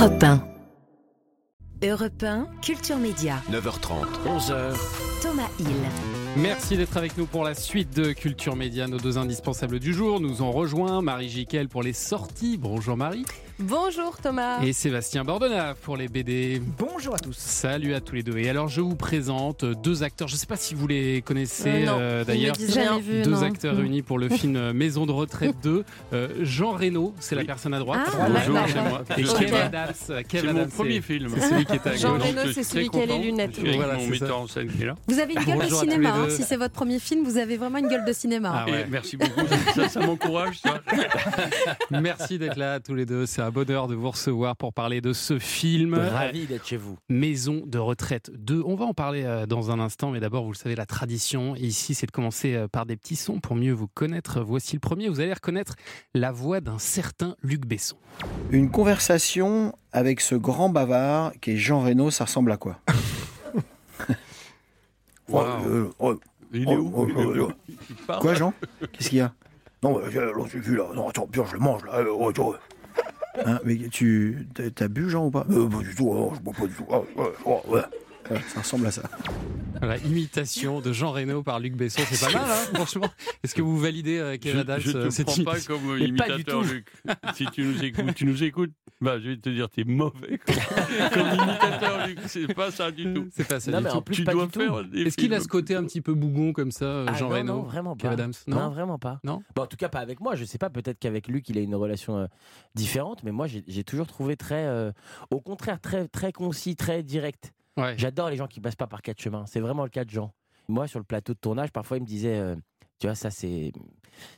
Europe 1. Europe 1, Culture Média. 9h30, 11h. Thomas Hill. Merci d'être avec nous pour la suite de Culture Média. Nos deux indispensables du jour nous ont rejoint. Marie Jiquel pour les sorties. Bonjour Marie. Bonjour Thomas. Et Sébastien Bordona pour les BD. Bonjour à tous. Salut à tous les deux. Et alors je vous présente deux acteurs. Je ne sais pas si vous les connaissez Euh, non, euh, d'ailleurs. Deux non. acteurs réunis pour le film Maison de retraite 2. Euh, Jean Reno, c'est la personne à droite. Ah, Bonjour chez moi. Et. Kev Adams. C'est mon Adams, premier film. C'est celui qui est à Jean gauche. Reno, c'est celui qui a les lunettes. Voilà, mon metteur en scène qui est là. Vous avez une gueule de Bonjour cinéma, hein. si c'est votre premier film, vous avez vraiment une gueule de cinéma. Ah ouais. Et merci beaucoup. Ça, ça m'encourage. ça. Merci d'être là tous les deux. C'est un bonheur de vous recevoir pour parler de ce film. Ravi d'être chez vous. Maison de retraite 2. On va en parler euh, dans un instant, mais d'abord, vous le savez, la tradition ici, c'est de commencer euh, par des petits sons pour mieux vous connaître. Voici le premier. Vous allez reconnaître la voix d'un certain Luc Besson. Une conversation avec ce grand bavard qui est Jean Reno, ça ressemble à quoi? Wow. Euh, euh, Il est où? Oh, Il est oh, où? oh. Il parle. Quoi, Jean? Qu'est-ce qu'il y a? Non, euh, j'ai vu là. Non, attends, bien, je le mange là. Hein, mais tu t'as- bu, Jean, ou pas? Euh, Pas du tout, non, je bois pas du tout. Ah. Ouais, ça ressemble à ça. Voilà, imitation de Jean Reno par Luc Besson, c'est pas mal, hein, franchement. Est-ce que vous validez, euh, Je, Kev Adams, je euh, te cette prends pas comme Mais imitateur. Luc. Si tu nous écoutes, tu nous écoutes. Bah, je vais te dire, t'es mauvais comme, comme imitateur, Luc. C'est pas ça du tout. C'est pas ça Non, du mais tout. en plus, tu pas dois du tout. faire Est-ce qu'il a ce côté un petit peu bougon comme ça, euh, Ah, Jean non, Reno non, vraiment pas. Kev Adams non, Non, vraiment pas. Non Bon, en tout cas, pas avec moi. Je sais pas, peut-être qu'avec Luc, il a une relation euh, différente, mais moi, j'ai j'ai toujours trouvé très, euh, au contraire, très, très concis, très direct. J'adore les gens qui passent pas par quatre chemins. C'est vraiment le cas de Jean. Moi, sur le plateau de tournage, parfois, il me disait, euh, tu vois, ça c'est,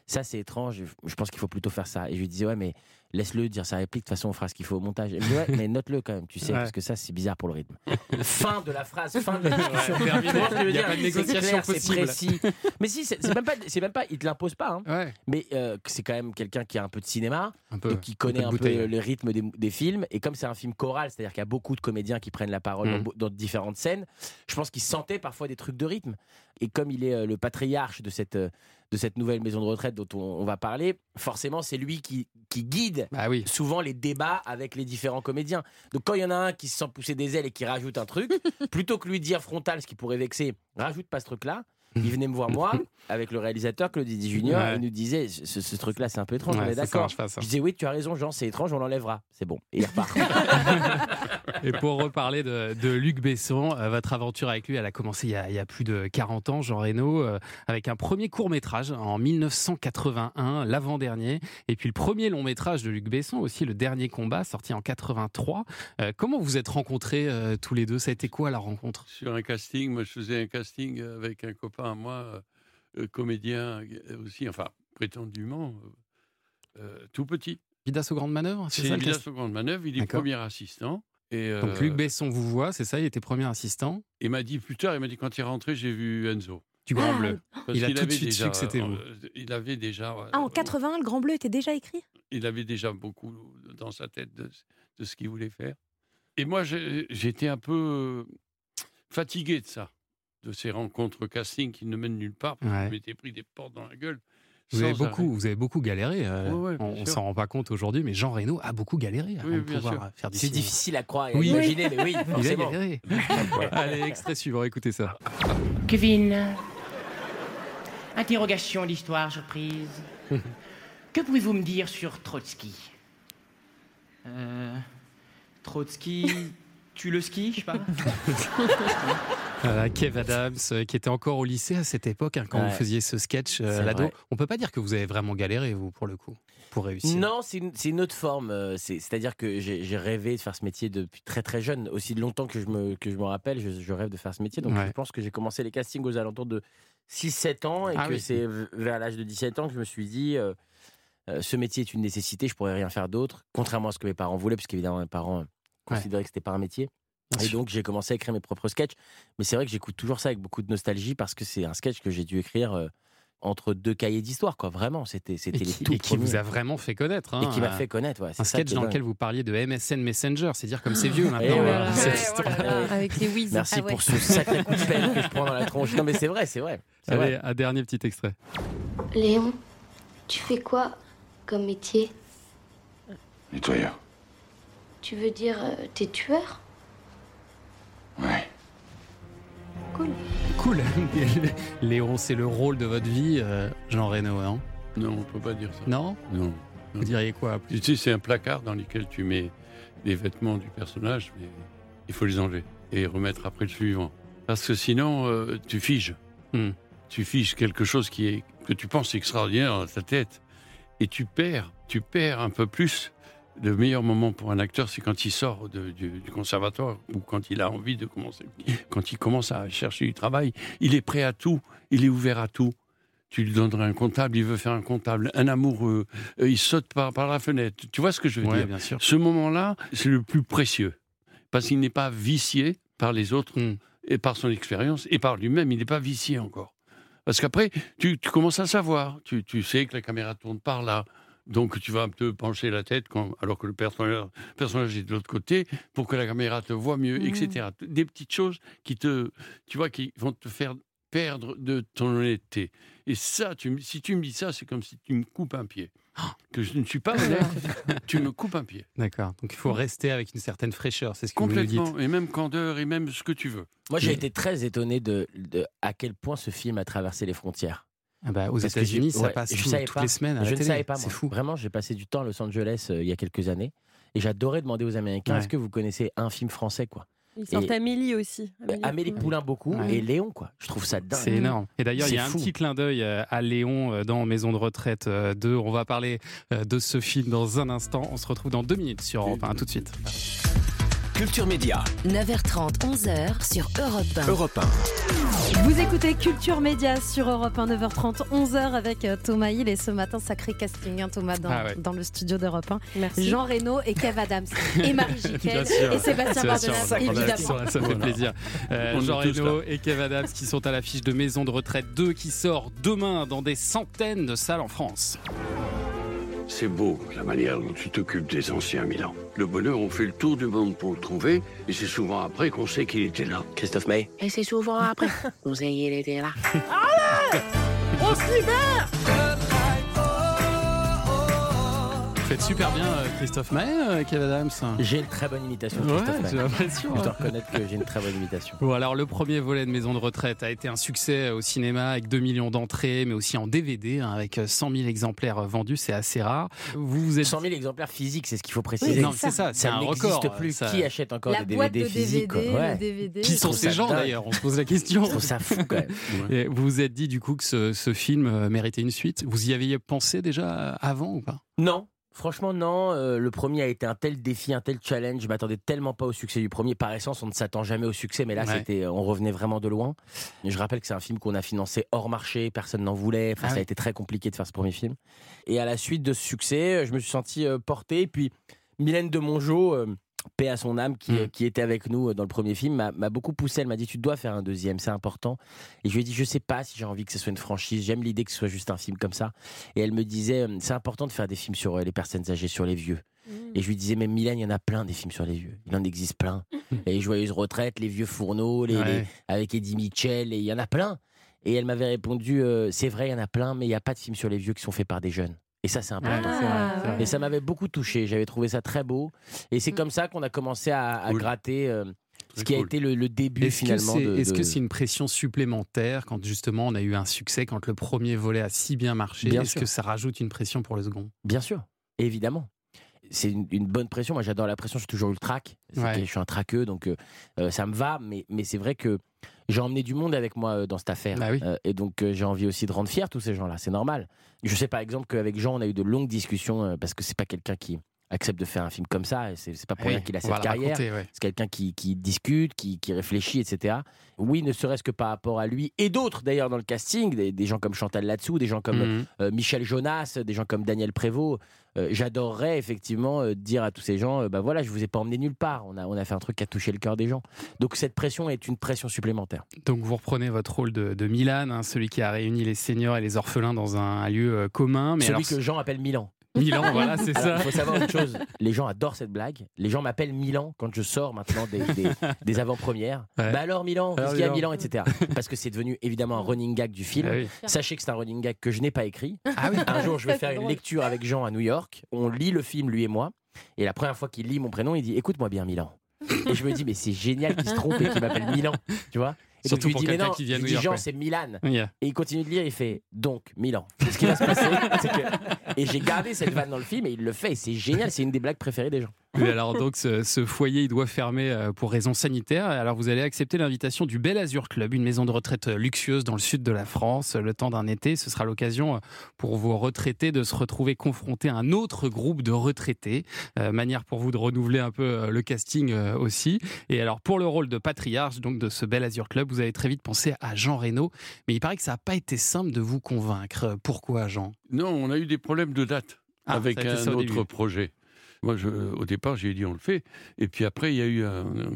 ça c'est étrange. Je pense qu'il faut plutôt faire ça. Et je lui disais, ouais, mais laisse-le dire sa réplique. De toute façon, on fera ce qu'il faut au montage. Il me dit, ouais, mais note-le quand même, tu sais, Ouais. parce que ça, c'est bizarre pour le rythme. fin de la phrase, fin de la discussion. Ouais, Il y a dire pas de négociation clair, possible. précis. Mais si, c'est même pas, c'est même pas, il te l'impose pas. hein. Ouais, Mais euh, c'est quand même quelqu'un qui a un peu de cinéma, un peu. donc qui connaît un peu le rythme des, des films. Et comme c'est un film choral, c'est-à-dire qu'il y a beaucoup de comédiens qui prennent la parole Mm. dans dans, différentes scènes, je pense qu'il sentait parfois des trucs de rythme. Et comme il est euh, le patriarche de cette, euh, de cette nouvelle maison de retraite dont on, on va parler, forcément, c'est lui qui, qui guide Bah oui. souvent les débats avec les différents comédiens. Donc quand il y en a un qui se sent pousser des ailes et qui rajoute un truc, plutôt que lui dire frontal ce qui pourrait vexer, rajoute pas ce truc-là. Il venait me voir moi avec le réalisateur Claude Didi Junior Ouais. et nous disait ce, ce truc-là c'est un peu étrange, on est d'accord. Je disais oui tu as raison Jean c'est étrange on l'enlèvera c'est bon et il repart. Et pour reparler de, de Luc Besson, euh, votre aventure avec lui, elle a commencé il y a, il y a plus de 40 ans, Jean Reno, euh, avec un premier court métrage en 1981, l'avant-dernier, et puis le premier long métrage de Luc Besson, aussi le dernier combat, sorti en 83. Euh, comment vous êtes rencontrés tous les deux? Ça a été quoi la rencontre? Sur un casting, moi, je faisais un casting avec un copain à moi, comédien aussi, enfin, prétendument, euh, tout petit. Vidas aux grandes manœuvres C'est Vidas aux grandes manœuvres, il est premier assistant. Et, Donc euh, Luc Besson vous voit, c'est ça, il était premier assistant? Il m'a dit plus tard, il m'a dit quand il est rentré, j'ai vu Enzo. du Grand Bleu. Parce Il a tout de avait suite déjà, su que c'était vous. euh, Il avait déjà. Ah, en euh, 80, le Grand Bleu était déjà écrit? Il avait déjà beaucoup dans sa tête de, de ce qu'il voulait faire. Et moi, j'étais un peu euh, fatigué de ça, de ces rencontres casting qui ne mènent nulle part. parce que Ouais. Je m'étais pris des portes dans la gueule. Vous avez, beaucoup, arrêt. vous avez beaucoup galéré. euh, Ouais, on s'en rend pas compte aujourd'hui, mais Jean Reno a beaucoup galéré avant Oui, de bien pouvoir sûr. faire du c'est difficile à croire et Oui. à imaginer mais oui Il a galéré. Allez, extrait suivant, écoutez ça. Kevin. Interrogation d'histoire surprise. que pouvez-vous me dire sur Trotsky? Euh, Trotsky, tu le skis, je sais pas Voilà, Kev Adams, euh, qui était encore au lycée à cette époque, hein, quand Ouais. vous faisiez ce sketch euh, C'est l'ado. On peut pas dire que vous avez vraiment galéré, vous, pour le coup, pour réussir. Non, c'est une, autre forme. euh, c'est- C'est-à-dire que j'ai rêvé de faire ce métier depuis très très jeune. Aussi longtemps que je me, que je me rappelle, je, je rêve de faire ce métier. Donc Ouais. je pense que j'ai commencé les castings aux alentours de 6-7 ans et Ah que oui. c'est vers l'âge de 17 ans que je me suis dit euh, euh, ce métier est une nécessité, je pourrais rien faire d'autre. Contrairement à ce que mes parents voulaient, parce qu'évidemment mes parents euh, considéraient que c'était pas un métier. Et donc j'ai commencé à écrire mes propres sketchs. Mais c'est vrai que j'écoute toujours ça avec beaucoup de nostalgie parce que c'est un sketch que j'ai dû écrire euh, entre deux cahiers d'histoire, quoi. Vraiment, c'était les tout et qui vous a vraiment fait connaître. hein, et qui m'a fait connaître. Ouais, c'est Un ça sketch dans dingue. lequel vous parliez de MSN Messenger, c'est dire comme c'est vieux maintenant. Euh, cette Ouais, histoire. voilà, Avec les whiz. Merci Ah ouais. pour ce sacré coup de pelle que je prends dans la tronche. Non, mais c'est vrai, c'est vrai. C'est Allez, vrai. un dernier petit extrait. Léon, tu fais quoi comme métier? Nettoyeur. Tu veux dire, euh, t'es tueur? Ouais. Cool. Cool. Léon, c'est le rôle de votre vie, euh, Jean Reno, non Non, on peut pas dire ça. Non? Non. Vous diriez quoi Tu sais, c'est un placard dans lequel tu mets les vêtements du personnage, mais il faut les enlever et remettre après le suivant. Parce que sinon, euh, tu figes. Hmm. Tu figes quelque chose qui est, que tu penses extraordinaire dans ta tête. Et tu perds, tu perds un peu plus. Le meilleur moment pour un acteur, c'est quand il sort de- du, du conservatoire ou quand il a envie de commencer. Quand il commence à chercher du travail, il est prêt à tout, il est ouvert à tout. Tu lui donnerais un comptable, il veut faire un comptable, un amoureux, euh, il saute par, par la fenêtre. Tu vois ce que je veux Ouais, dire? bien sûr. Ce moment-là, c'est le plus précieux. Parce qu'il n'est pas vicié par les autres Hmm. et par son expérience et par lui-même, il n'est pas vicié encore. Parce qu'après, tu, tu commences à savoir. Tu, tu sais que la caméra tourne par là. Donc tu vas te pencher la tête quand, alors que le personnage, personnage est de l'autre côté pour que la caméra te voit mieux, Mhm. etc. Des petites choses qui te, tu vois, qui vont te faire perdre de ton honnêteté. Et ça, tu, si tu me dis ça, c'est comme si tu me coupes un pied. Que je ne suis pas honnête, tu me coupes un pied. D'accord. Donc il faut rester avec une certaine fraîcheur, c'est ce que vous nous dites. Complètement. Et même candeur et même ce que tu veux. Moi, j'ai été très étonné de, de à quel point ce film a traversé les frontières. Ah bah, aux États-Unis, ça ouais, passe je tout- savais toutes pas. les semaines à je la ne télé. savais pas, C'est moi. fou. Vraiment, j'ai passé du temps à Los Angeles euh, il y a quelques années. Et j'adorais demander aux Américains Ouais. est-ce que vous connaissez un film français quoi? Ils sortent Et- Amélie aussi. Euh, Amélie Poulain beaucoup Ouais. et Léon quoi. Je trouve ça dingue. C'est énorme. Et d'ailleurs, il y a un petit clin d'œil euh, à Léon euh, dans Maison de retraite euh, 2. On va parler de ce film dans un instant. On se retrouve dans deux minutes sur Europe 1. À tout de suite. Culture Média. 9h30, 11h sur Europe 1. Europe 1. Vous écoutez Culture Média sur Europe 1, 9h30, 11h avec euh, Thomas Hill. Et ce matin, sacré casting, hein, Thomas, dans, Ah ouais. dans le studio d'Europe 1. Merci. Jean Reno et Kev Adams. Et Marie Jiquel. Et Sébastien Bordelais. évidemment. Ça, fait plaisir. Euh, Jean Reno et Kev Adams qui sont à l'affiche de Maison de retraite 2 qui sort demain dans des centaines de salles en France. C'est beau, la manière dont tu t'occupes des anciens Milan. Le bonheur, on fait le tour du monde pour le trouver, et c'est souvent après qu'on sait qu'il était là. Christophe May. Et c'est souvent après. Vous ayez il était là. Vous faites super bien euh, Christophe Maé, euh, Kev Adams. J'ai une très bonne imitation de Ouais, Christophe j'ai Maé. l'impression. Je dois hein. reconnaître que j'ai une très bonne imitation. Bon, alors le premier volet de Maison de retraite a été un succès au cinéma avec 2 millions d'entrées, mais aussi en DVD hein, avec 100 000 exemplaires vendus, c'est assez rare. Vous vous êtes 100 000 exemplaires physiques, c'est ce qu'il faut Oui, préciser. non, c'est ça, c'est un record. plus. Ça- Qui achète encore La des boîte DVD de physiques quoi? DVD, Ouais. le DVD. Qui sont ces gens d'ailleurs? On se pose la question. Je ça fou quand même. Et vous vous êtes dit du coup que ce, ce film euh, méritait une suite? Vous y aviez pensé déjà avant ou pas? Non. Franchement, non. Euh, le premier a été un tel défi, un tel challenge. Je m'attendais tellement pas au succès du premier. Par essence, on ne s'attend jamais au succès, mais là, Ouais. c'était, on revenait vraiment de loin. Je rappelle que c'est un film qu'on a financé hors marché, personne n'en voulait. Enfin, Ah ça a été très compliqué de faire ce premier film. Et à la suite de ce succès, je me suis senti euh, porté. Puis Mylène de Mongeau, euh, paix à son âme, qui, Mm. qui était avec nous euh, dans le premier film, m'a beaucoup poussé. Elle m'a dit Tu dois faire un deuxième, c'est important. Et je lui ai dit Je sais pas si j'ai envie que ce soit une franchise. J'aime l'idée que ce soit juste un film comme ça. Et elle me disait euh, C'est important de faire des films sur euh, les personnes âgées, sur les vieux. Et je lui disais, même Mylène, il y en a plein des films sur les vieux. Il en existe plein. les Joyeuses Retraites, les Vieux Fourneaux, les, Ouais. les- avec Eddie Mitchell, et il y en a plein. Et elle m'avait répondu, euh, c'est vrai, il y en a plein, mais il n'y a pas de films sur les vieux qui sont faits par des jeunes. Et ça, c'est important. Et ça m'avait beaucoup touché. J'avais trouvé ça très beau. Et c'est comme ça qu'on a commencé à, à Cool. gratter euh, ce qui a été le, le début Est-ce que finalement c'est de. est-ce de- que c'est une pression supplémentaire quand justement on a eu un succès, quand le premier volet a si bien marché? Bien Est-ce sûr. que ça rajoute une pression pour le second? Bien sûr, évidemment. C'est une, une bonne pression. Moi, j'adore la pression. J'ai toujours eu le track. Ouais. Je suis un traqueux, donc euh, euh, ça me va. Mais, mais c'est vrai que j'ai emmené du monde avec moi euh, dans cette affaire. Bah oui. Euh, et donc, euh, j'ai envie aussi de rendre fiers tous ces gens-là. C'est normal. Je sais par exemple qu'avec Jean, on a eu de longues discussions parce que c'est pas quelqu'un qui accepte de faire un film comme ça. Et c'est pas pour rien qu'il a cette carrière. ouais. C'est quelqu'un qui, qui discute, qui, qui réfléchit, etc. Oui, ne serait-ce que par rapport à lui et d'autres d'ailleurs dans le casting, des, des gens comme Chantal Latsou, des gens comme Mhm. euh, Michel Jonas, des gens comme Daniel Prévost. Euh, J'adorerais effectivement euh, dire à tous ces gens, euh, bah voilà, je vous ai pas emmené nulle part. On a, on a fait un truc qui a touché le cœur des gens. Donc cette pression est une pression supplémentaire. Donc vous reprenez votre rôle de, de Milan, hein, celui qui a réuni les seniors et les orphelins dans un lieu commun. Mais Celui alors, que Jean appelle Milan. Milan, voilà, c'est ça. Il faut savoir une chose, les gens adorent cette blague. Les gens m'appellent Milan quand je sors maintenant des, des- des avant-premières. Ouais. Bah alors Milan, qu'est-ce qu'il y a à Milan etc. Parce que c'est devenu évidemment un running gag du film. Ah oui. Sachez que c'est un running gag que je n'ai pas écrit. Ah oui. Un jour, je vais faire une lecture avec Jean à New York. On lit le film, lui et moi. Et la première fois qu'il lit mon prénom, il dit Écoute-moi bien, Milan. Et je me dis, mais c'est génial qu'il se trompe et qu'il m'appelle Milan. Tu vois et Surtout donc, pour je lui dis, mais quelqu'un non, qui vient je de lui New dis, York, Jean, c'est Milan. Yeah. Et il continue de lire, il fait donc Milan. Ce qui va se passer, c'est que. Et j'ai gardé cette vanne dans le film et il le fait. C'est génial, c'est une des blagues préférées des gens. Et alors donc ce, foyer il doit fermer euh, pour raisons sanitaires. Alors vous allez accepter l'invitation du Bel Azur Club, une maison de retraite euh, luxueuse dans le sud de la France. Le temps d'un été, ce sera l'occasion euh, pour vos retraités de se retrouver confrontés à un autre groupe de retraités. Manière pour vous de renouveler un peu le casting aussi. Et alors pour le rôle de patriarche donc de ce Bel Azur Club, vous avez très vite pensé à Jean Reno. Mais il paraît que ça n'a pas été simple de vous convaincre. Pourquoi Jean? Non, on a eu des problèmes de date Ah, avec un autre début. projet. Moi, je, au départ, j'ai dit on le fait. Et puis après, il y a eu un, un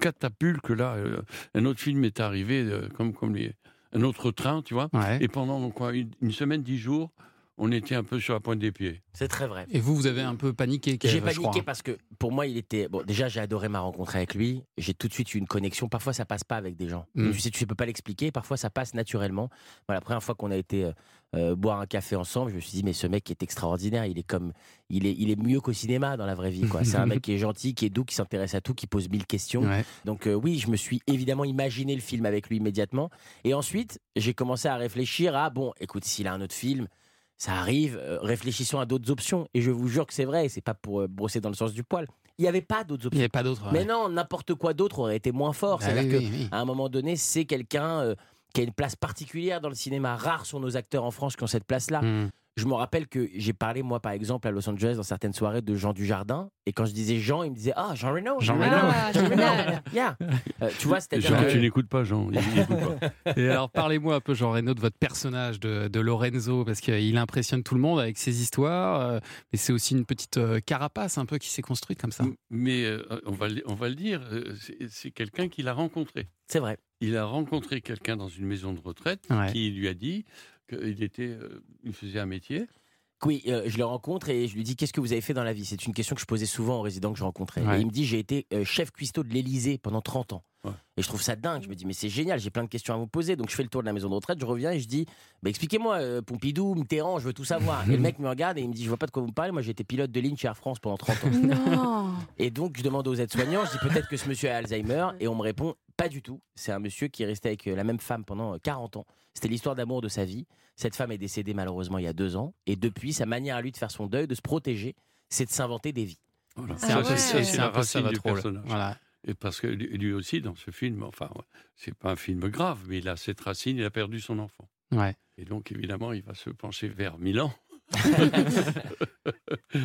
catapulte là. euh, un autre film est arrivé, euh, comme, comme les, un autre train, tu vois. Ouais. Et pendant quoi, une, une semaine, dix jours, on était un peu sur la pointe des pieds. C'est très vrai. Et vous, vous avez un peu paniqué J'ai paniqué crois. parce que pour moi, il était. Bon, déjà, j'ai adoré ma rencontre avec lui. J'ai tout de suite eu une connexion. Parfois, ça passe pas avec des gens. Mm. Tu sais, tu peux pas l'expliquer. Parfois, ça passe naturellement. Voilà, la première fois qu'on a été euh, euh, boire un café ensemble, je me suis dit, mais ce mec est extraordinaire. Il est comme. Il est, il est mieux qu'au cinéma dans la vraie vie. C'est un mec qui est gentil, qui est doux, qui s'intéresse à tout, qui pose mille questions. Ouais. Donc, euh, oui, je me suis évidemment imaginé le film avec lui immédiatement. Et ensuite, j'ai commencé à réfléchir à, bon, écoute, s'il a un autre film. Ça arrive, euh, réfléchissons à d'autres options. Et je vous jure que c'est vrai, c'est pas pour euh, brosser dans le sens du poil. Il n'y avait pas d'autres Il options. n'y avait pas d'autre. Mais non, n'importe quoi d'autre aurait été moins fort. Bah C'est-à-dire oui, oui, oui. qu'à un moment donné, c'est quelqu'un euh, qui a une place particulière dans le cinéma. Rares sont nos acteurs en France qui ont cette place-là. Hmm. Je me rappelle que j'ai parlé, moi, par exemple, à Los Angeles, dans certaines soirées, de Jean Dujardin. Et quand je disais Jean, il me disait Ah, Jean Reno. Jean Reno. Ah. Yeah. Euh, tu vois, c'est-à-dire Jean, que- tu n'écoutes pas, Jean. il- il écoute pas. Et alors, parlez-moi un peu, Jean Reno, de votre personnage de, de Lorenzo, parce qu'il impressionne tout le monde avec ses histoires, euh, mais c'est aussi une petite euh, carapace un peu qui s'est construite comme ça. Mais euh, on, va, le- on va le dire, euh, c'est quelqu'un qu'il a rencontré. C'est vrai. Il a rencontré quelqu'un dans une maison de retraite Ouais. qui lui a dit qu'il était, euh, il faisait un métier. Oui, euh, je le rencontre et je lui dis qu'est-ce que vous avez fait dans la vie? C'est une question que je posais souvent aux résidents que je rencontrais. Ouais. Et il me dit j'ai été euh, chef cuistot de l'Élysée pendant 30 ans. Ouais. Et je trouve ça dingue. Je me dis mais c'est génial, j'ai plein de questions à vous poser. Donc je fais le tour de la maison de retraite, je reviens et je dis bah, expliquez-moi euh, Pompidou, Mitterrand, je veux tout savoir. et le mec me regarde et il me dit je vois pas de quoi vous me parlez. Moi j'ai été pilote de ligne chez Air France pendant 30 ans. Non. Et donc, je demande aux aides-soignants, je dis peut-être que ce monsieur a Alzheimer, et on me répond pas du tout. C'est un monsieur qui est resté avec euh, la même femme pendant euh, 40 ans. C'était l'histoire d'amour de sa vie. Cette femme est décédée malheureusement il y a deux ans, et depuis, sa manière à lui de faire son deuil, de se protéger, c'est de s'inventer des vies. Voilà. C'est Ah ouais. la un peu ça racine du votre rôle. personnage. Voilà. Et parce que lui aussi, dans ce film, enfin, c'est pas un film grave, mais il a cette racine, il a perdu son enfant. Ouais. Et donc, évidemment, il va se pencher vers Milan.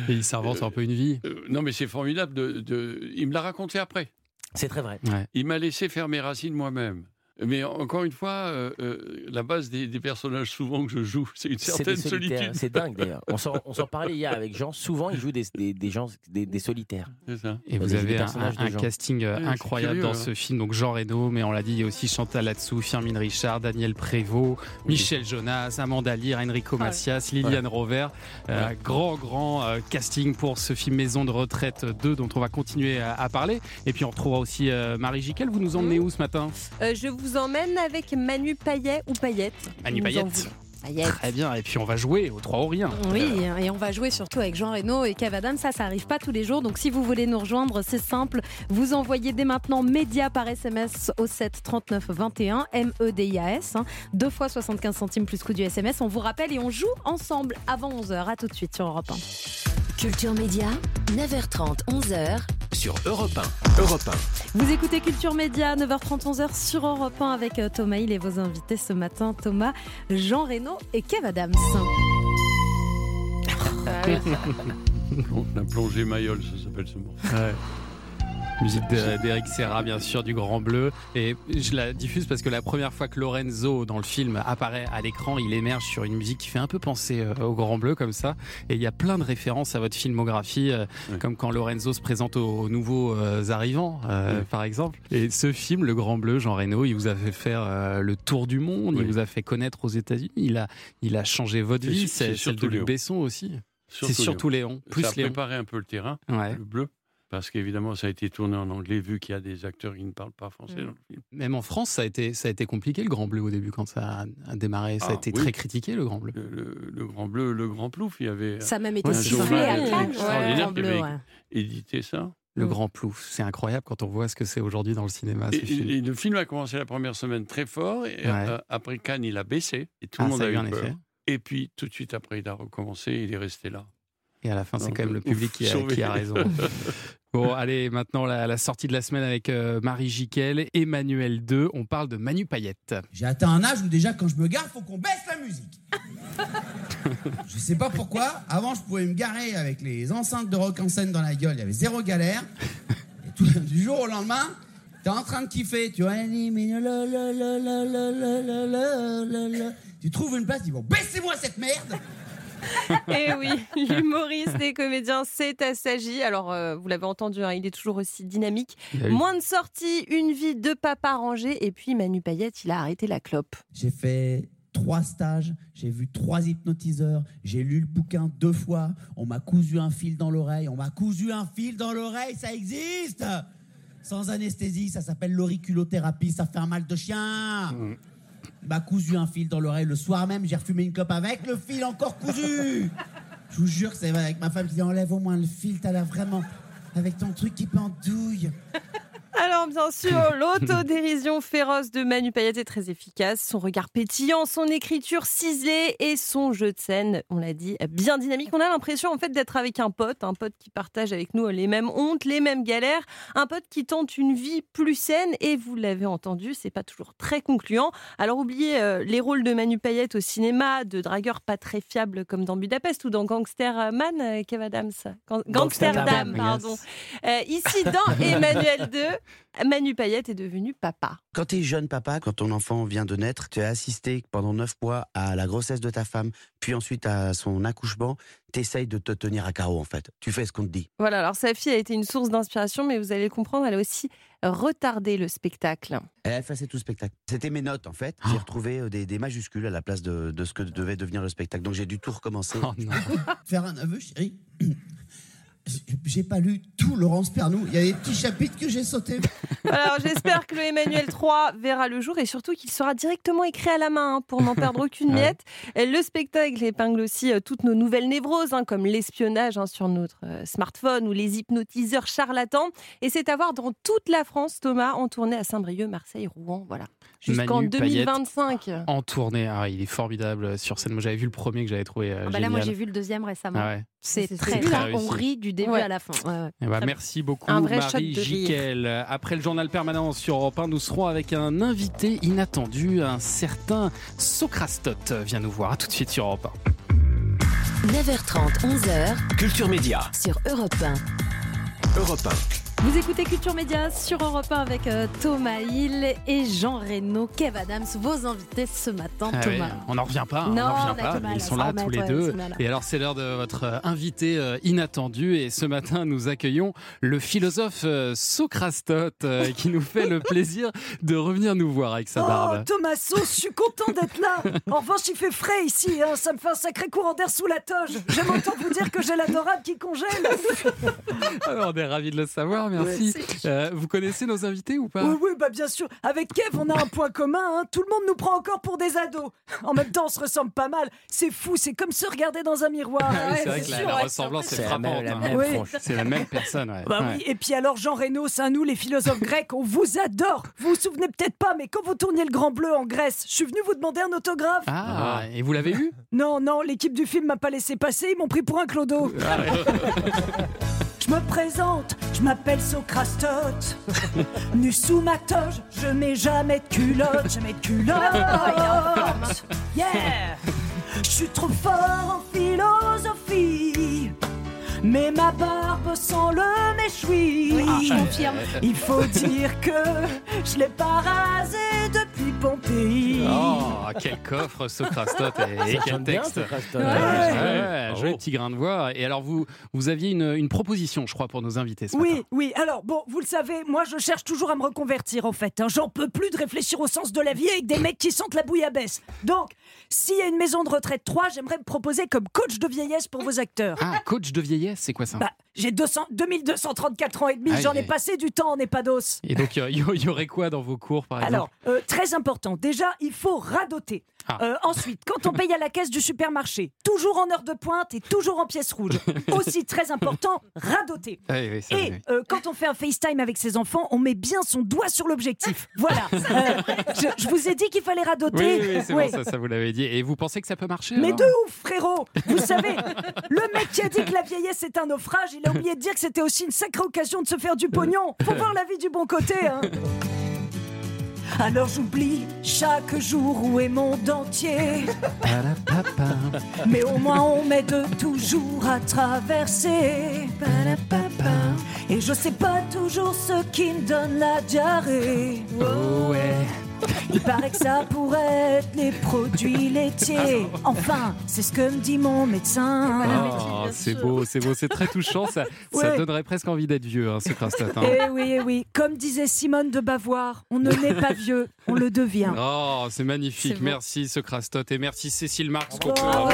Et il s'invente un peu une vie. Euh, non, mais c'est formidable. De, de- Il me l'a raconté après. C'est très vrai. Ouais. Il m'a laissé faire mes racines moi-même. Mais encore une fois, euh, euh, la base des, des personnages souvent que je joue, c'est une certaine solitude. C'est dingue d'ailleurs. On s'en parlait hier avec Jean. Souvent, il joue des, des, des gens, des, des solitaires. C'est ça. Et vous avez un, casting euh, Ouais, c'est incroyable curieux, dans hein. ce film. Donc Jean Reno, mais on l'a dit, il y a aussi Chantal Latsou, Firmin Richard, Daniel Prévost, Michel Jonas, Amanda Lear, Enrico Macias, Liliane Rover. Euh, Grand, grand euh, casting pour ce film Maison de retraite 2 dont on va continuer à, à parler. Et puis on retrouvera aussi euh, Marie Jiquel. Vous nous emmenez où ce matin? Euh, je vous emmène avec Manu Payet ou Payette. Manu Payette. Très bien. Et puis on va jouer au 3 ou rien. Oui, et on va jouer surtout avec Jean Reno et Kev Adams. Ça, ça arrive pas tous les jours. Donc, si vous voulez nous rejoindre, c'est simple. Vous envoyez dès maintenant média par SMS au 7 39 21 M-E-D-I-A-S. hein. Deux fois 75 centimes plus coût du SMS. On vous rappelle et on joue ensemble avant 11h. À tout de suite sur Europe 1. Culture Média, 9h30, 11h. Sur Europe 1. Europe Vous écoutez Culture Média, 9h30, 11h sur Europe 1 avec euh, Thomas Hill et vos invités ce matin, Thomas, Jean Reno et Kev Adams. La plongée Mayol, ça s'appelle ce mot. Musique de- d'Eric Serra, bien sûr, du Grand Bleu. Et je la diffuse parce que la première fois que Lorenzo, dans le film, apparaît à l'écran, il émerge sur une musique qui fait un peu penser euh, au Grand Bleu, comme ça. Et il y a plein de références à votre filmographie, euh, comme quand Lorenzo se présente aux, aux nouveaux euh, arrivants, euh, par exemple. Et ce film, Le Grand Bleu, Jean Reno, il vous a fait faire le tour du monde, il vous a fait connaître aux États-Unis, il a, il a changé votre vie, celle de Luc. Besson aussi. C'est surtout Léon, plus ça a Léon. préparé un peu le terrain, Ouais. le bleu. Parce qu'évidemment, ça a été tourné en anglais, vu qu'il y a des acteurs qui ne parlent pas français Mm. dans le film. Même en France, ça a été, ça a été compliqué le Grand Bleu au début quand ça a, a démarré. Ça a Ah, été oui. très critiqué le Grand Bleu. Le, le- le Grand Bleu, le Grand Plouf, il y avait. Ça a même été un sifflé à Cannes, extraordinaire qui avait ouais. édité ça. Le Grand Plouf, c'est incroyable quand on voit ce que c'est aujourd'hui dans le cinéma. Et, ce film. et- et le film a commencé la première semaine très fort, et Ouais. euh, après Cannes, il a baissé, et tout Ah, le monde ça a eu eu un peur. effet. Et puis, tout de suite après, il a recommencé, il est resté là. Et à la fin, c'est quand même le public qui, a, raison. bon, allez, maintenant la, sortie de la semaine avec euh, Marie Jiquel, Emmanuel 2. On parle de Manu Payette. J'ai atteint un âge où déjà, quand je me gare, faut qu'on baisse la musique. je sais pas pourquoi. Avant, je pouvais me garer avec les enceintes de rock en scène dans la gueule. Il y avait zéro galère. Et tout, du jour au lendemain, t'es en train de kiffer. Tu vois, tu trouves une place, ils vont baissez-moi cette merde. Et Eh oui, l'humoriste et comédien, c'est Assagi. Alors, euh, vous l'avez entendu, hein, il est toujours aussi dynamique. Eu- Moins de sorties, une vie de papa rangé. Et puis, Manu Payette, il a arrêté la clope. J'ai fait trois stages, j'ai vu trois hypnotiseurs, j'ai lu le bouquin deux fois, on m'a cousu un fil dans l'oreille, on m'a cousu un fil dans l'oreille, ça existe Sans anesthésie, ça s'appelle l'auriculothérapie, ça fait un mal de chien Il m'a cousu un fil dans l'oreille le soir même, j'ai refumé une clope avec le fil encore cousu Je vous jure que c'est vrai, avec ma femme qui dit enlève au moins le fil, t'as là vraiment avec ton truc qui pendouille. Alors, bien sûr, l'autodérision féroce de Manu Payette est très efficace. Son regard pétillant, son écriture ciselée et son jeu de scène, on l'a dit, bien dynamique. On a l'impression, en fait, d'être avec un pote, un pote qui partage avec nous les mêmes hontes, les mêmes galères, un pote qui tente une vie plus saine. Et vous l'avez entendu, c'est pas toujours très concluant. Alors, oubliez euh, les rôles de Manu Payette au cinéma, de dragueur pas très fiable comme dans Budapest ou dans Gangsterman, euh, Kev Adams. Gang- Gangsterdam, pardon. Euh, ici, dans Emmanuel 2, Manu Payette est devenu papa. Quand tu es jeune papa, quand ton enfant vient de naître, tu as assisté pendant neuf mois à la grossesse de ta femme, puis ensuite à son accouchement, tu essayes de te tenir à carreau en fait. Tu fais ce qu'on te dit. Voilà, alors sa fille a été une source d'inspiration, mais vous allez le comprendre, elle a aussi retardé le spectacle. Elle a effacé tout le spectacle. C'était mes notes en fait. J'ai retrouvé euh, des, des majuscules à la place de, de ce que devait devenir le spectacle. Donc j'ai dû tout recommencer. Faire un aveu, chérie J'ai pas lu tout Laurence Pernou. Il y a des petits chapitres que j'ai sautés. Alors j'espère que le Emmanuel 3 verra le jour et surtout qu'il sera directement écrit à la main hein, pour n'en perdre aucune Ouais. miette. Et Le spectacle épingle aussi euh, toutes nos nouvelles névroses, hein, comme l'espionnage hein, sur notre euh, smartphone ou les hypnotiseurs charlatans. Et c'est à voir dans toute la France, Thomas, en tournée à Saint-Brieuc, Marseille, Rouen, voilà. Jusqu'en Manu Payette 2025. En tournée, ah, il est formidable sur scène. Moi, j'avais vu le premier que j'avais trouvé euh, Ah bah là, moi, j'ai vu le deuxième récemment. Ah ouais. C'est très très. On rit du début Ouais. à la fin. Ouais, ouais. Eh ben, merci beaucoup, Marie. Jiquel. Après le journal permanent sur Europe 1, nous serons avec un invité inattendu, un certain Socrastote vient nous voir. À tout de suite sur Europe 9h30, 11h. Culture Média. Sur Europe 1. Europe Vous écoutez Culture Média sur Europe 1 avec euh, Thomas Hill et Jean Reno, Kev Adams, vos invités ce matin, Ah Thomas. on n'en revient pas, Non, on on revient pas. Ils sont là remettre, tous les ouais, deux. Et alors c'est l'heure de votre euh, invité euh, inattendu. Et ce matin, nous accueillons le philosophe euh, Socrastote qui nous fait le plaisir de revenir nous voir avec sa Oh, barbe. Thomaso, je suis content d'être là. En revanche, il fait frais ici. hein. Ça me fait un sacré courant d'air sous la toge. J'aime autant vous dire que j'ai l'adorable qui congèle. Alors, on est ravis de le savoir, merci. Euh, vous connaissez nos invités ou pas Oui, oui, bah bien sûr. Avec Kev, on a un point commun. hein. Tout le monde nous prend encore pour des ados. En même temps, on se ressemble pas mal. C'est fou, c'est comme se regarder dans un miroir. Ah Ouais, c'est vrai que la, sûr, la ressemblance est frappante. la hein. Oui. C'est la même personne, ouais. Bah Ouais. oui, et puis alors Jean Reno, c'est un nous les philosophes grecs, on vous adore. Vous vous souvenez peut-être pas, mais quand vous tourniez le Grand Bleu en Grèce, je suis venu vous demander un autographe. Ah, et vous l'avez eu? Non, non, l'équipe du film m'a pas laissé passer, ils m'ont pris pour un clodo. Ah Je me présente, je m'appelle Socrastote. nu sous ma toge, je mets jamais de culotte, jamais de culotte. Yeah! Je suis trop fort en philosophie. Mais ma barbe sent le méchoui. Oui, je confirme. Il faut dire que je l'ai pas rasé depuis Oh, quel coffre Socrastote et, quel bien, texte. Socrastote. Ouais, joli petit grain de voix. Et alors vous, vous aviez une, une proposition, je crois, pour nos invités. Ce Oui, matin. oui. Alors, bon, vous le savez, moi, je cherche toujours à me reconvertir, en fait. hein. J'en peux plus de réfléchir au sens de la vie avec des mecs qui sentent la bouillabaisse. Donc, s'il y a une maison de retraite 3, j'aimerais me proposer comme coach de vieillesse pour vos acteurs. Ah, coach de vieillesse, c'est quoi ça? Bah, j'ai 200 2234 ans et demi, j'en ai passé du temps en EHPADOS. Et donc, il y, il y aurait quoi dans vos cours, par exemple? Alors, euh, très important, déjà, il faut radoter. Ah. Euh, ensuite, quand on paye à la caisse du supermarché, toujours en heure de pointe et toujours en pièce rouge. Aussi très important, radoter. Ah oui, oui, ça, Et oui. euh, quand on fait un FaceTime avec ses enfants, on met bien son doigt sur l'objectif. Voilà. Euh, je, je vous ai dit qu'il fallait radoter. oui, c'est bon, ça, ça vous l'avez dit. Et vous pensez que ça peut marcher Mais de ouf, frérot Vous savez, le mec qui a dit que la vieillesse est un naufrage, il a oublié de dire que c'était aussi une sacrée occasion de se faire du pognon. Faut voir la vie du bon côté, hein. Alors j'oublie chaque jour où est mon dentier. Mais au moins on m'aide toujours à traverser. Et je sais pas toujours ce qui me donne la diarrhée. Oh ouais. Il paraît que ça pourrait être les produits laitiers. Enfin, c'est ce que me dit mon médecin. Oh, c'est beau, c'est beau, c'est très touchant. Ça, donnerait presque envie d'être vieux, hein, ce hein. Eh oui, eh oui. Comme disait Simone de Bavoir, on ne naît pas vieux, on le devient. Oh, c'est magnifique. Merci Socrastote et merci Cécile Marx. qu'on peut Bravo,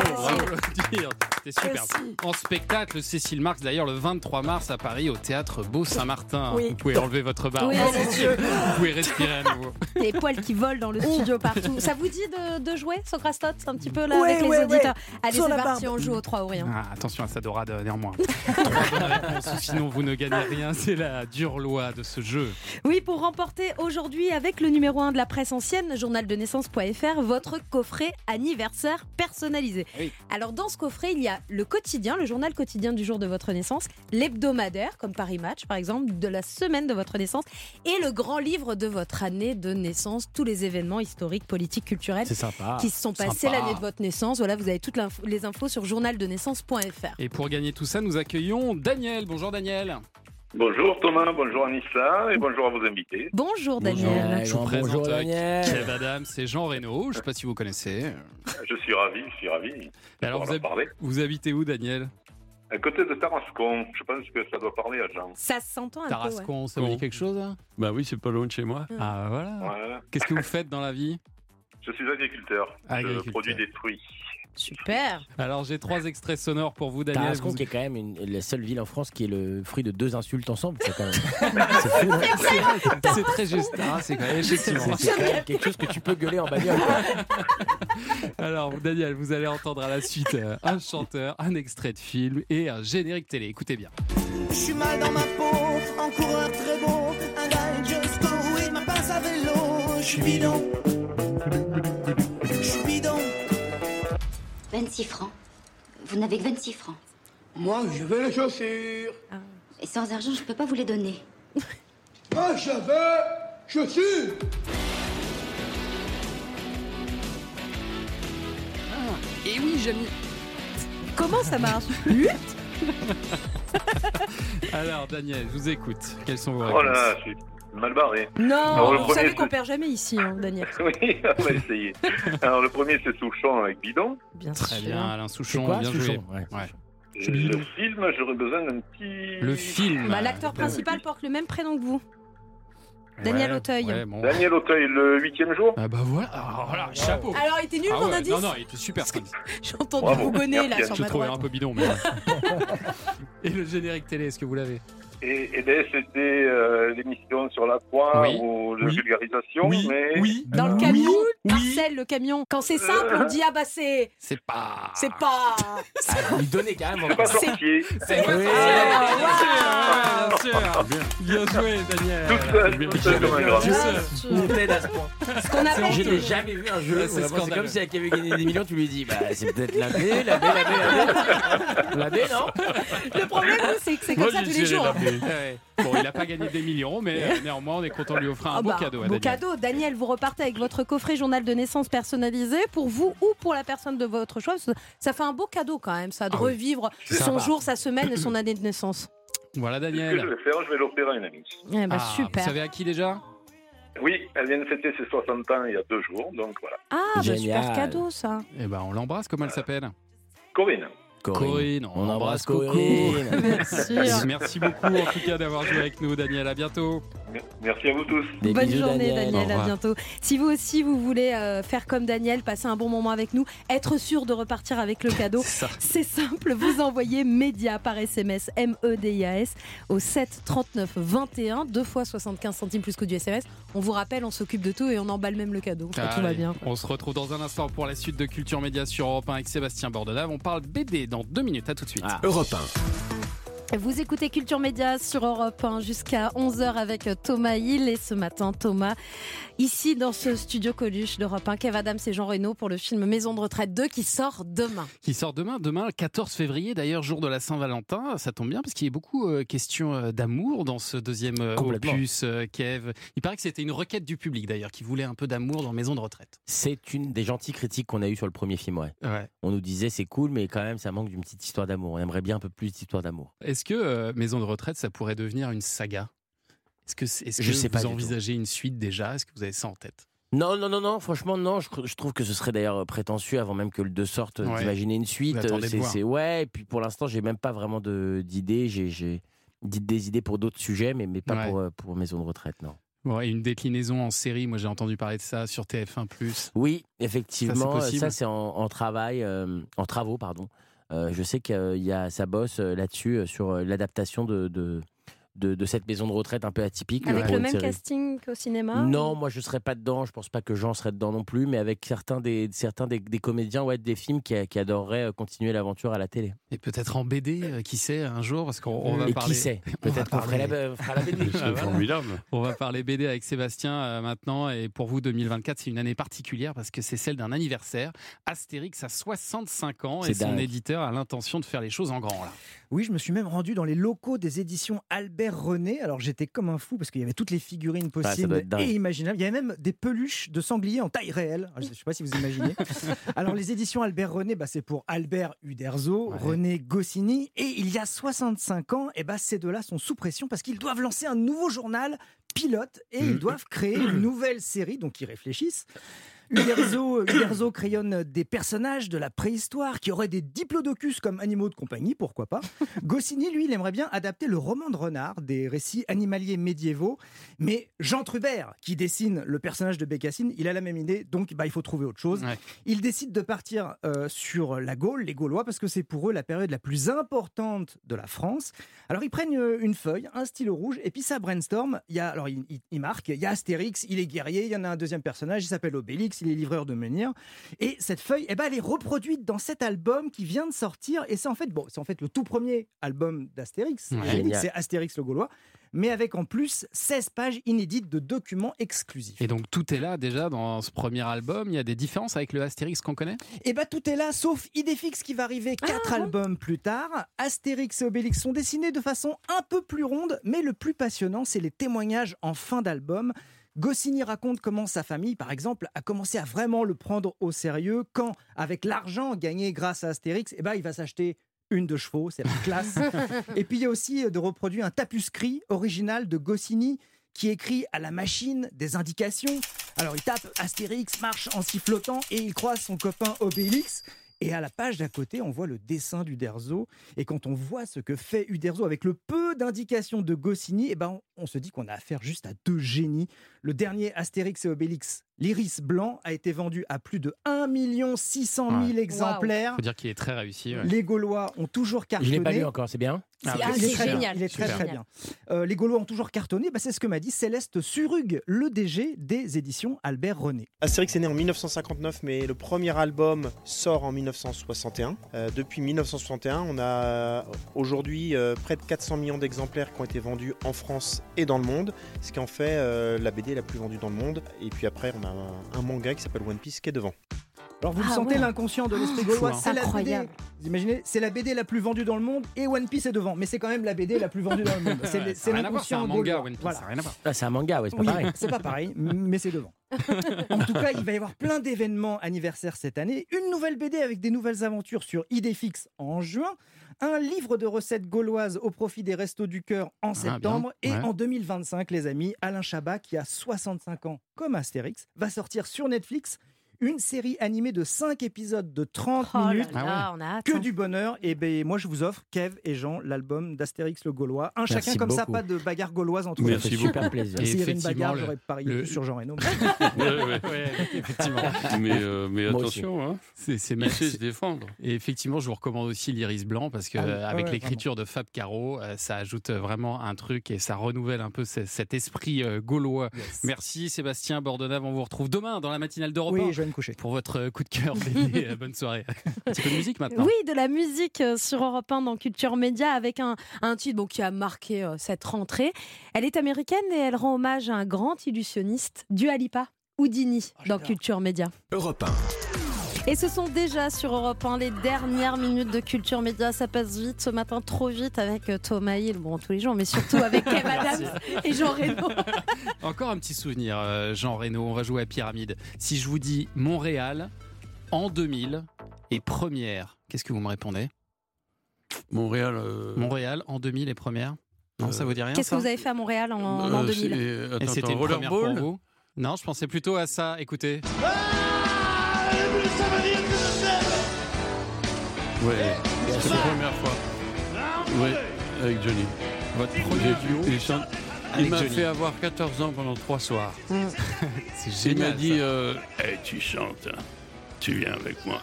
C'était super. Merci. En spectacle, Cécile Marx, d'ailleurs, le 23 mars à Paris, au théâtre Beau-Saint-Martin. Oui. Vous pouvez enlever votre barbe. Oui. Vous pouvez respirer à nouveau. Les poils qui volent dans le studio partout. Ça vous dit de, de jouer, Socrastote Un petit peu là Ouais, avec les ouais, auditeurs? ouais. Allez, c'est parti, barbe. on joue au 3 ou rien. Ah, attention à sa dorade néanmoins. Sinon vous ne gagnez rien. C'est la dure loi de ce jeu. Oui, pour remporter aujourd'hui avec le numéro 1 de la presse ancienne, journaldenaissance.fr, votre coffret anniversaire personnalisé. Alors dans ce coffret, il y a le quotidien, le journal quotidien du jour de votre naissance, l'hebdomadaire, comme Paris Match par exemple, de la semaine de votre naissance, et le grand livre de votre année de naissance, tous les événements historiques, politiques, culturels sympa. qui se sont passés l'année de votre naissance. Voilà, vous avez toutes les infos sur journaldenaissance.fr. Et pour gagner tout ça, nous accueillons Daniel. Bonjour Daniel. Bonjour Thomas, bonjour Anissa et bonjour à vos invités. Bonjour Daniel. Je vous Bonjour, présente euh, Daniel. Kev Adams et Jean Reno. Je ne sais pas si vous connaissez. Je suis ravi, je suis ravi. Alors, vous, va hab- parler. vous habitez où, Daniel? À côté de Tarascon, je pense que ça doit parler à Jean. Ça s'entend un peu. ouais. Tarascon, ça vous dit quelque chose hein? Bah oui, c'est pas loin de chez moi. Ah voilà. Voilà. Qu'est-ce que vous faites dans la vie? Je suis agriculteur. Agriculteur. Je produis des fruits. Super. Alors j'ai trois extraits sonores pour vous, Daniel. Tarascon, Vous- qui est quand même une- la seule ville en France qui est le fruit de deux insultes ensemble. C'est quand même. c'est fou, hein C'est très juste. Ah, c'est quand même effectivement. C'est quand même quelque chose que tu peux gueuler en bagnole. Alors, Daniel, vous allez entendre à la suite euh, un chanteur, un extrait de film et un générique télé. Écoutez bien. Je suis mal dans ma peau, en coureur très beau, un gars just go et ma passe à vélo. Je suis bidon, je suis bidon. 26 francs. Vous n'avez que 26 francs. Moi, je veux les chaussures. Et sans argent, je peux pas vous les donner. Moi, je veux chaussures. Et oui, Jamie. Comment ça marche? Alors, Daniel, je vous écoute. Quels sont vos Oh réponses? là, mal barré. Non, Alors, vous premier, savez qu'on perd jamais ici, hein, Daniel. Oui, on va essayer. Alors le premier c'est Souchon avec Bidon. Bien Très sûr. bien, Alain Souchon, quoi, bien Souchon joué. Ouais. Ouais. Et Le film, j'aurais besoin d'un petit. Le film. Bah, L'acteur principal porte le même prénom que vous. Daniel Ouais, Auteuil. ouais, bon. Daniel Auteuil, le huitième jour. Ah bah voilà, Ah, voilà, chapeau. Alors, il était nul Ah mon ouais, indice Non, non, il était super. J'ai entendu Bravo. bougonner là sur Je ma trouvais droite. un peu bidon, mais. Et le générique télé, est-ce que vous l'avez? Et, et c'était euh, l'émission sur la croix Oui. ou la Oui. vulgarisation, Oui, mais oui. Dans le camion, Marcel, le camion. Quand c'est simple, on dit ah bah c'est. C'est pas. C'est pas. Ah, il donnait carrément. c'est pas sorcier. C'est pas. Ah, bien joué, Daniel. Tout seul, tout seul comme un grand. Tout seul. On t'aide à ce point. Ce qu'on appelle. Je n'ai jamais vu un jeu. C'est comme si elle avait gagné des millions, tu lui dis bah c'est peut-être la B, la B, la B, la B. La B, non? Le problème, c'est que c'est comme ça tous les jours. Bon, il n'a pas gagné des millions, mais euh, néanmoins, on est content de lui offrir un Ah beau bah, cadeau. à beau Daniel. cadeau. Daniel, vous repartez avec votre coffret journal de naissance personnalisé pour vous ou pour la personne de votre choix. Ça fait un beau cadeau quand même, ça, de Ah oui. revivre son sympa. jour, sa semaine et son année de naissance. Voilà, Ce que je Daniel. vais faire, je vais l'offrir à une amie. Eh bah, Ah, super. Vous savez à qui déjà? Oui, elle vient de fêter ses 60 ans il y a deux jours, donc voilà. Ah, bah, super cadeau ça. Eh ben, on l'embrasse. Comment elle s'appelle? Corinne. Corinne, on, On embrasse Coco. Corinne. Sûr. Merci beaucoup en tout cas d'avoir joué avec nous, Daniel. À bientôt. Merci à vous tous. Des Bonne bisous, journée Daniel. Daniel, à bientôt. Si vous aussi vous voulez euh, faire comme Daniel, passer un bon moment avec nous, être sûr de repartir avec le cadeau, c'est simple, vous envoyez média par SMS M-E-D-I-A-S au 7 39 21, deux fois 75 centimes plus que du SMS. On vous rappelle, on s'occupe de tout et on emballe même le cadeau. Tout va bien. On se retrouve dans un instant pour la suite de Culture Média sur Europe 1 avec Sébastien Bordenave. On parle BD dans deux minutes. À tout de suite. Europe Vous écoutez Culture Média sur Europe 1 jusqu'à 11h avec Thomas Hill et ce matin Thomas ici dans ce studio Coluche d'Europe 1 Kev Adams et Jean Reno pour le film Maison de retraite 2 qui sort demain. Qui sort demain, demain, le 14 février, d'ailleurs, jour de la Saint-Valentin. Ça tombe bien parce qu'il y a beaucoup euh, question euh, d'amour dans ce deuxième euh, opus, euh, Kev. Il paraît que c'était une requête du public, d'ailleurs, qui voulait un peu d'amour dans Maison de retraite. C'est une des gentilles critiques qu'on a eues sur le premier film, ouais. Ouais. On nous disait c'est cool, mais quand même ça manque d'une petite histoire d'amour. On aimerait bien un peu plus d'histoire d'amour. Est-ce que euh, Maison de retraite, ça pourrait devenir une saga? Est-ce que, est-ce Je sais vous pas envisagez une suite déjà? Est-ce que vous avez ça en tête? Non, non, non, non, franchement, non. Je, je trouve que ce serait d'ailleurs prétentieux avant même que le 2 sorte Ouais. d'imaginer une suite. C'est, ouais, et puis pour l'instant, j'ai même pas vraiment d'idées. J'ai, des idées pour d'autres sujets, mais, mais pas Ouais. pour, euh, pour Maison de retraite, non. Bon, et une déclinaison en série, moi j'ai entendu parler de ça sur TF1+. Oui, effectivement, Ça, c'est en, en travail, euh, en travaux, pardon. Euh, je sais qu'il y a ça bosse euh, là-dessus euh, sur l'adaptation de, de, de, de cette maison de retraite un peu atypique. Avec pour le même série. casting qu'au cinéma Non, moi je serais pas dedans. Je pense pas que Jean serait dedans non plus, mais avec certains des certains des, des comédiens ouais des films qui, qui adoreraient euh, continuer l'aventure à la télé. Et peut-être en BD, euh, qui sait, un jour, parce qu'on on va Et parler. qui sait on va Peut-être qu'on la, fera la BD. Ah, voilà. On va parler BD avec Sébastien euh, maintenant. Et pour vous, 2024, c'est une année particulière parce que c'est celle d'un anniversaire. Astérix a 65 ans et son dingue. éditeur a l'intention de faire les choses en grand. Là. Oui, je me suis même rendu dans les locaux des éditions Albert René. Alors j'étais comme un fou parce qu'il y avait toutes les figurines Ah, possibles et imaginables. Il y avait même des peluches de sangliers en taille réelle. Alors, Je ne sais pas si vous imaginez. Alors les éditions Albert René, bah, c'est pour Albert Uderzo, Ouais. René Goscinny. Et il y a 65 ans, et bah, ces deux-là sont sous pression parce qu'ils doivent lancer un nouveau journal pilote et Mm. ils doivent créer une nouvelle série, donc ils réfléchissent. Uderzo, Uderzo crayonne des personnages de la préhistoire qui auraient des diplodocus comme animaux de compagnie, pourquoi pas. Goscinny, lui, il aimerait bien adapter le roman de renard, des récits animaliers médiévaux. Mais Jean Trubert, qui dessine le personnage de Bécassine, il a la même idée, donc bah, il faut trouver autre chose. Ouais. Il décide de partir euh, sur la Gaule, les Gaulois, parce que c'est pour eux la période la plus importante de la France. Alors ils prennent euh, une feuille, un stylo rouge, et puis ça brainstorm. Il y a, alors ils, ils- ils marquent, il y a Astérix, il est guerrier, il y en a un deuxième personnage, il s'appelle Obélix, il est livreur de menhir. Et cette feuille, eh ben, elle est reproduite dans cet album qui vient de sortir, et c'est en fait, bon, c'est en fait le tout premier album d'Astérix. Ouais. C'est Astérix le Gaulois, mais avec en plus 16 pages inédites de documents exclusifs. Et donc tout est là déjà dans ce premier album. Il y a des différences avec le Astérix qu'on connaît? Et bah tout est là, sauf Idéfix qui va arriver quatre albums plus tard. Astérix et Obélix sont dessinés de façon un peu plus ronde, mais le plus passionnant, c'est les témoignages en fin d'album. Goscinny raconte comment sa famille, par exemple, a commencé à vraiment le prendre au sérieux quand, avec l'argent gagné grâce à Astérix, eh ben, il va s'acheter une de chevaux, c'est la classe. Et puis il y a aussi euh, de reproduire un tapuscrit original de Goscinny qui écrit à la machine des indications. Alors il tape Astérix marche en sifflotant et il croise son copain Obélix. Et à la page d'à côté, on voit le dessin d'Uderzo. Et quand on voit ce que fait Uderzo avec le peu d'indications de Goscinny, eh ben on, se dit qu'on a affaire juste à deux génies. Le dernier Astérix et Obélix, l'iris blanc, a été vendu à plus de 1 600 000 Ouais. exemplaires. faut dire qu'il est très réussi. ouais. Les Gaulois ont toujours Je cartonné. l'ai pas lu encore, c'est bien. Ah, Ah. Il c'est très bien. génial. Il est très très bien. Euh, les Gaulois ont toujours cartonné. Bah, c'est ce que m'a dit Céleste Surug, le DG des éditions Albert René. Astérix est né en 1959, mais le premier album sort en 1961. Euh, depuis 1961, on a aujourd'hui euh, près de 400 millions d'exemplaires qui ont été vendus en France et dans le monde, ce qui en fait euh, la BD la plus vendue dans le monde. Et puis après, on a un, un manga qui s'appelle One Piece qui est devant. Alors vous Ah le sentez ouais. l'inconscient de l'esprit fou, gaulois, hein. c'est la BD. Vous imaginez, c'est la BD la plus vendue dans le monde et One Piece est devant, mais c'est quand même la BD la plus vendue dans le monde. C'est un manga. One Piece, Voilà. Ah, c'est un manga, ouais, c'est pas Oui, pareil. c'est pas pareil, mais c'est devant. En tout cas, il va y avoir plein d'événements anniversaires cette année. Une nouvelle BD avec des nouvelles aventures sur Idéfix en juin. Un livre de recettes gauloises au profit des Restos du Cœur en bien, septembre. Et ouais. en 2025, les amis, Alain Chabat, qui a 65 ans comme Astérix, va sortir sur Netflix une série animée de 5 épisodes de 30 Oh minutes. là, Ah ouais. on a hâte, Que hein. du bonheur. Et ben moi, je vous offre, Kev et Jean, l'album d'Astérix le Gaulois. Un Merci chacun comme ça, pas de bagarre gauloise entre Merci nous. beaucoup. Super plaisir. S'il y avait une effectivement, bagarre, j'aurais parié le- sur Jean Reno. Ouais, ouais. Ouais, effectivement. Mais, euh, mais attention, hein. C'est, se défendre. Et effectivement, je vous recommande aussi l'Iris Blanc parce que Ah euh, avec ouais, l'écriture de Fab Caro, euh, ça ajoute euh, vraiment un truc et ça renouvelle un peu ce- cet esprit euh, gaulois. Merci Sébastien Bordenave, on vous retrouve demain dans la matinale d'Europe Oui, 1 je vais me coucher. pour votre coup de cœur. Euh, Bonne soirée. Un petit peu de musique maintenant. Oui, de la musique euh, sur Europe 1 dans Culture Média avec un, un titre bon, qui a marqué euh, cette rentrée. Elle est américaine et elle rend hommage à un grand illusionniste, Dua Lipa, Houdini, dans Culture Média. Europe 1. Et ce sont déjà sur Europe 1 les dernières minutes de Culture Média. Ça passe vite ce matin, trop vite avec euh, Thomas Hill, bon tous les jours, mais surtout avec Kev. Adams et Jean Reno. Encore un petit souvenir, euh, Jean Reno, on va jouer à Pyramide. Si je vous dis Montréal en 2000 et première, qu'est-ce que vous me répondez? Montréal. euh, Montréal en 2000 et première? Non, ça vous dit rien Qu'est-ce que vous avez fait à Montréal en, en Euh, 2000 Et attends, c'était attends, une première pour Rollerball vous? Non, je pensais plutôt à ça. Écoutez. Ouais, c'est la première fois. Ouais, avec Johnny. Votre premier duo avec Il m'a fait avoir 14 ans pendant trois soirs. C'est Il m'a dit euh, Hey, Tu chantes, hein. tu viens avec moi.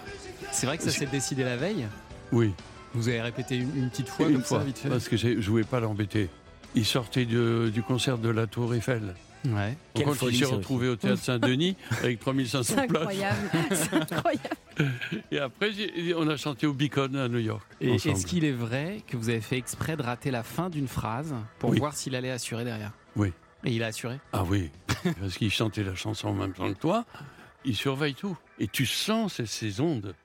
C'est vrai que ça s'est décidé la veille Oui, Vous avez répété une, une petite fois une comme fois, ça, vite fait parce que je voulais pas l'embêter. Il sortait de- du concert de la Tour Eiffel. Ouais. Donc, Quelle quand folie, il s'est retrouvé au théâtre Saint-Denis avec 3500 C'est places. incroyable, c'est incroyable. Et après, on a chanté au Beacon à New York. Et est-ce qu'il est vrai que vous avez fait exprès de rater la fin d'une phrase pour Oui. voir s'il allait assurer derrière? Oui. Et il a assuré? Ah oui, parce qu'il chantait la chanson en même temps que toi. Il surveille tout. Et tu sens ces, ces ondes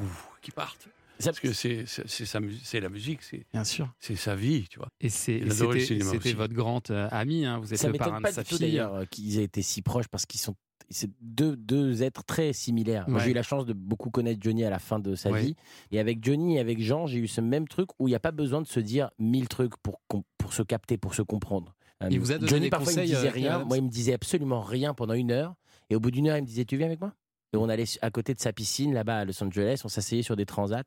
ouf, qui partent. Parce que c'est sa la musique, c'est Bien sûr. c'est sa vie, tu vois. Et c'est- Il adorait le c'était votre grande euh, amie, hein, vous êtes Ça le m'étonne parrain de pas sa du tout fille. d'ailleurs euh, qu'ils aient été si proches parce qu'ils sont c'est deux, deux êtres très similaires. Ouais. j'ai eu la chance de beaucoup connaître Johnny à la fin de sa Ouais. vie. Et avec Johnny et avec Jean, j'ai eu ce même truc où il n'y a pas besoin de se dire mille trucs pour, se capter, pour se comprendre. Euh, Il vous a donné Johnny, des parfois, il conseils, me disait euh, rien. Moi, il me disait absolument rien pendant une heure. Et au bout d'une heure, il me disait Tu viens avec moi? Et on allait à côté de sa piscine, là-bas à Los Angeles. On s'asseyait sur des transats.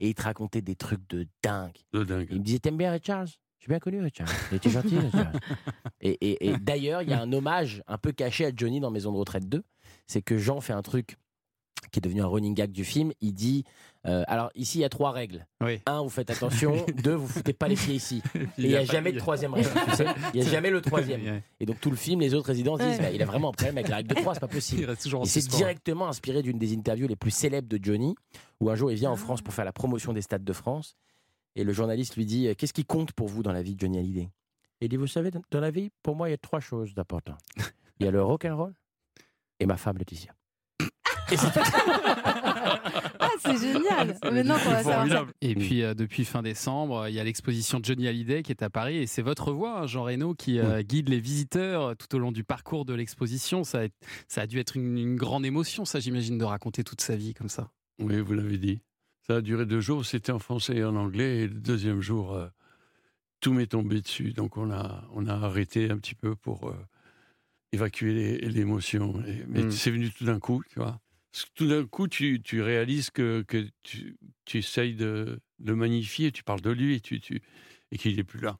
Et il te racontait des trucs de dingue. De dingue. Il me disait T'aimes bien Ray Charles? J'ai bien connu Ray Charles. Il était gentil, Ray Charles. Et, et- et d'ailleurs, il y a un hommage un peu caché à Johnny dans Maison de retraite 2. C'est que Jean fait un truc qui est devenu un running gag du film. Il dit euh, Alors, ici, il y a trois règles. Oui. Un, vous faites attention. Deux, vous foutez pas les pieds ici. Et il n'y a, jamais de troisième règle. tu sais. Il n'y a jamais le troisième. Et donc, tout le film, les autres résidents se disent. Bah, Il a vraiment un problème avec la règle de trois, c'est pas possible. Il suspens. directement inspiré d'une des interviews les plus célèbres de Johnny, où un jour il vient en France pour faire la promotion des stades de France, et le journaliste lui dit Qu'est-ce qui compte pour vous dans la vie de Johnny Hallyday? Et il dit Vous savez, dans- dans la vie, pour moi, il y a trois choses d'important. Il y a le rock and roll et ma femme Laetitia. Et c'est- Ah, c'est génial. Maintenant qu'on va savoir ça. Et puis euh, depuis fin décembre, il y a l'exposition Johnny Hallyday qui est à Paris et c'est votre voix, hein, Jean Reno, qui euh, guide les visiteurs euh, tout au long du parcours de l'exposition. Ça, a- ça a dû être une, une grande émotion, ça j'imagine, de raconter toute sa vie comme ça. Oui, vous l'avez dit. Ça a duré deux jours, c'était en français et en anglais. Et le deuxième jour, euh, tout m'est tombé dessus. Donc on a, on a arrêté un petit peu pour euh, évacuer l'émotion. Mais Mm. c'est venu tout d'un coup, tu vois. Tout d'un coup, tu, tu réalises que, que tu, tu essayes de le magnifier, tu parles de lui tu, tu, et qu'il n'est plus là.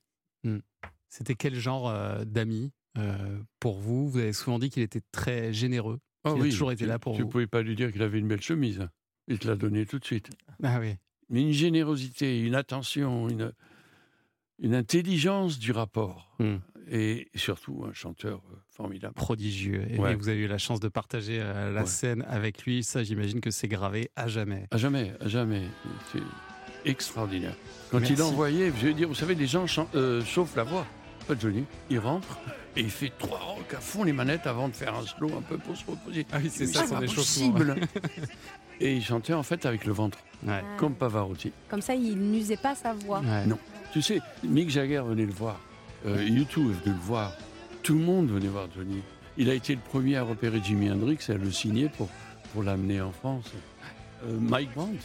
C'était quel genre euh, d'ami euh, pour vous? Vous avez souvent dit qu'il était très généreux. Ah il oui, a toujours été là pour Tu ne vous. pouvais pas lui dire qu'il avait une belle chemise. Il te l'a donné tout de suite. Ah oui. Mais une générosité, une attention, une, une intelligence du rapport. Hmm. Et surtout un chanteur euh, formidable. Prodigieux. Et Ouais. vous avez eu la chance de partager euh, la Ouais. scène avec lui. Ça, j'imagine que c'est gravé à jamais. À jamais, à jamais. C'est extraordinaire. Quand Merci. il envoyait, je veux dire, vous savez, les gens chan- euh, chauffent la voix. pas Johnny. Il rentre et il fait trois rocs à fond les manettes avant de faire un slow un peu pour se reposer. Ah oui, c'est ça, c'est possible. Et il chantait en fait avec le ventre, comme Pavarotti. Comme ça, il n'usait pas sa voix. Non. Tu sais, Mick Jagger venait le voir. Euh, YouTube est venu le voir. Tout le monde venait voir Johnny. Il a été le premier à repérer Jimi Hendrix et à le signer pour, l'amener en France. Euh, Mike Brandt,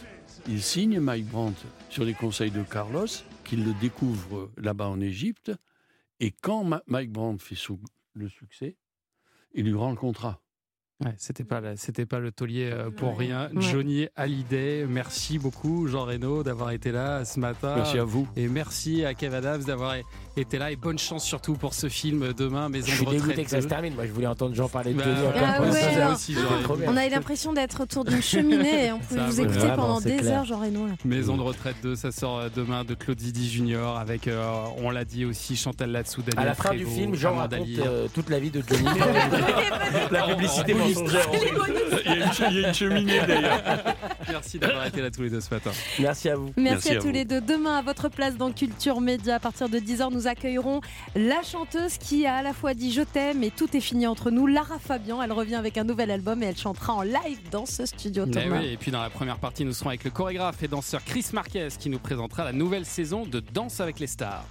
il signe Mike Brandt sur les conseils de Carlos, qu'il le découvre là-bas en Égypte. Et quand Mike Brandt fait le succès, il lui rend le contrat. Ouais, c'était pas c'était pas le taulier euh, pour Ouais. rien. Ouais. Johnny Hallyday, merci beaucoup Jean Reno d'avoir été là ce matin. Merci à vous. Et merci à Kev Adams d'avoir été là et bonne chance surtout pour ce film demain Maison Je suis de retraite dégoûté que ça se 2. termine. Moi, je voulais entendre Jean parler de Bah. Ah ouais, aussi. On a eu l'impression d'être autour d'une cheminée et on pouvait Ça vous écouter vraiment, pendant des clair. heures, Jean Reno. là. Maison de retraite 2, ça sort euh, demain de Claude Zidi Junior avec, euh, on l'a dit aussi, Chantal Latsou, Daniel À la fin du Prévost, film, Jean raconte euh, toute la vie de Johnny. la publicité. Mensongère. Il y, a une, il y a une cheminée d'ailleurs. Merci d'avoir été là tous les deux ce matin. Merci à vous. Merci, à, tous vous. les deux. Demain, à votre place dans Culture Média, à partir de 10h, nous accueillerons la chanteuse qui a à la fois dit Je t'aime et tout est fini entre nous, Lara Fabian. Elle revient avec un nouvel album et elle chantera en live dans ce studio. Eh Thomas. oui, et puis dans la première partie, nous serons avec le chorégraphe et danseur Chris Marquez qui nous présentera la nouvelle saison de Danse avec les stars.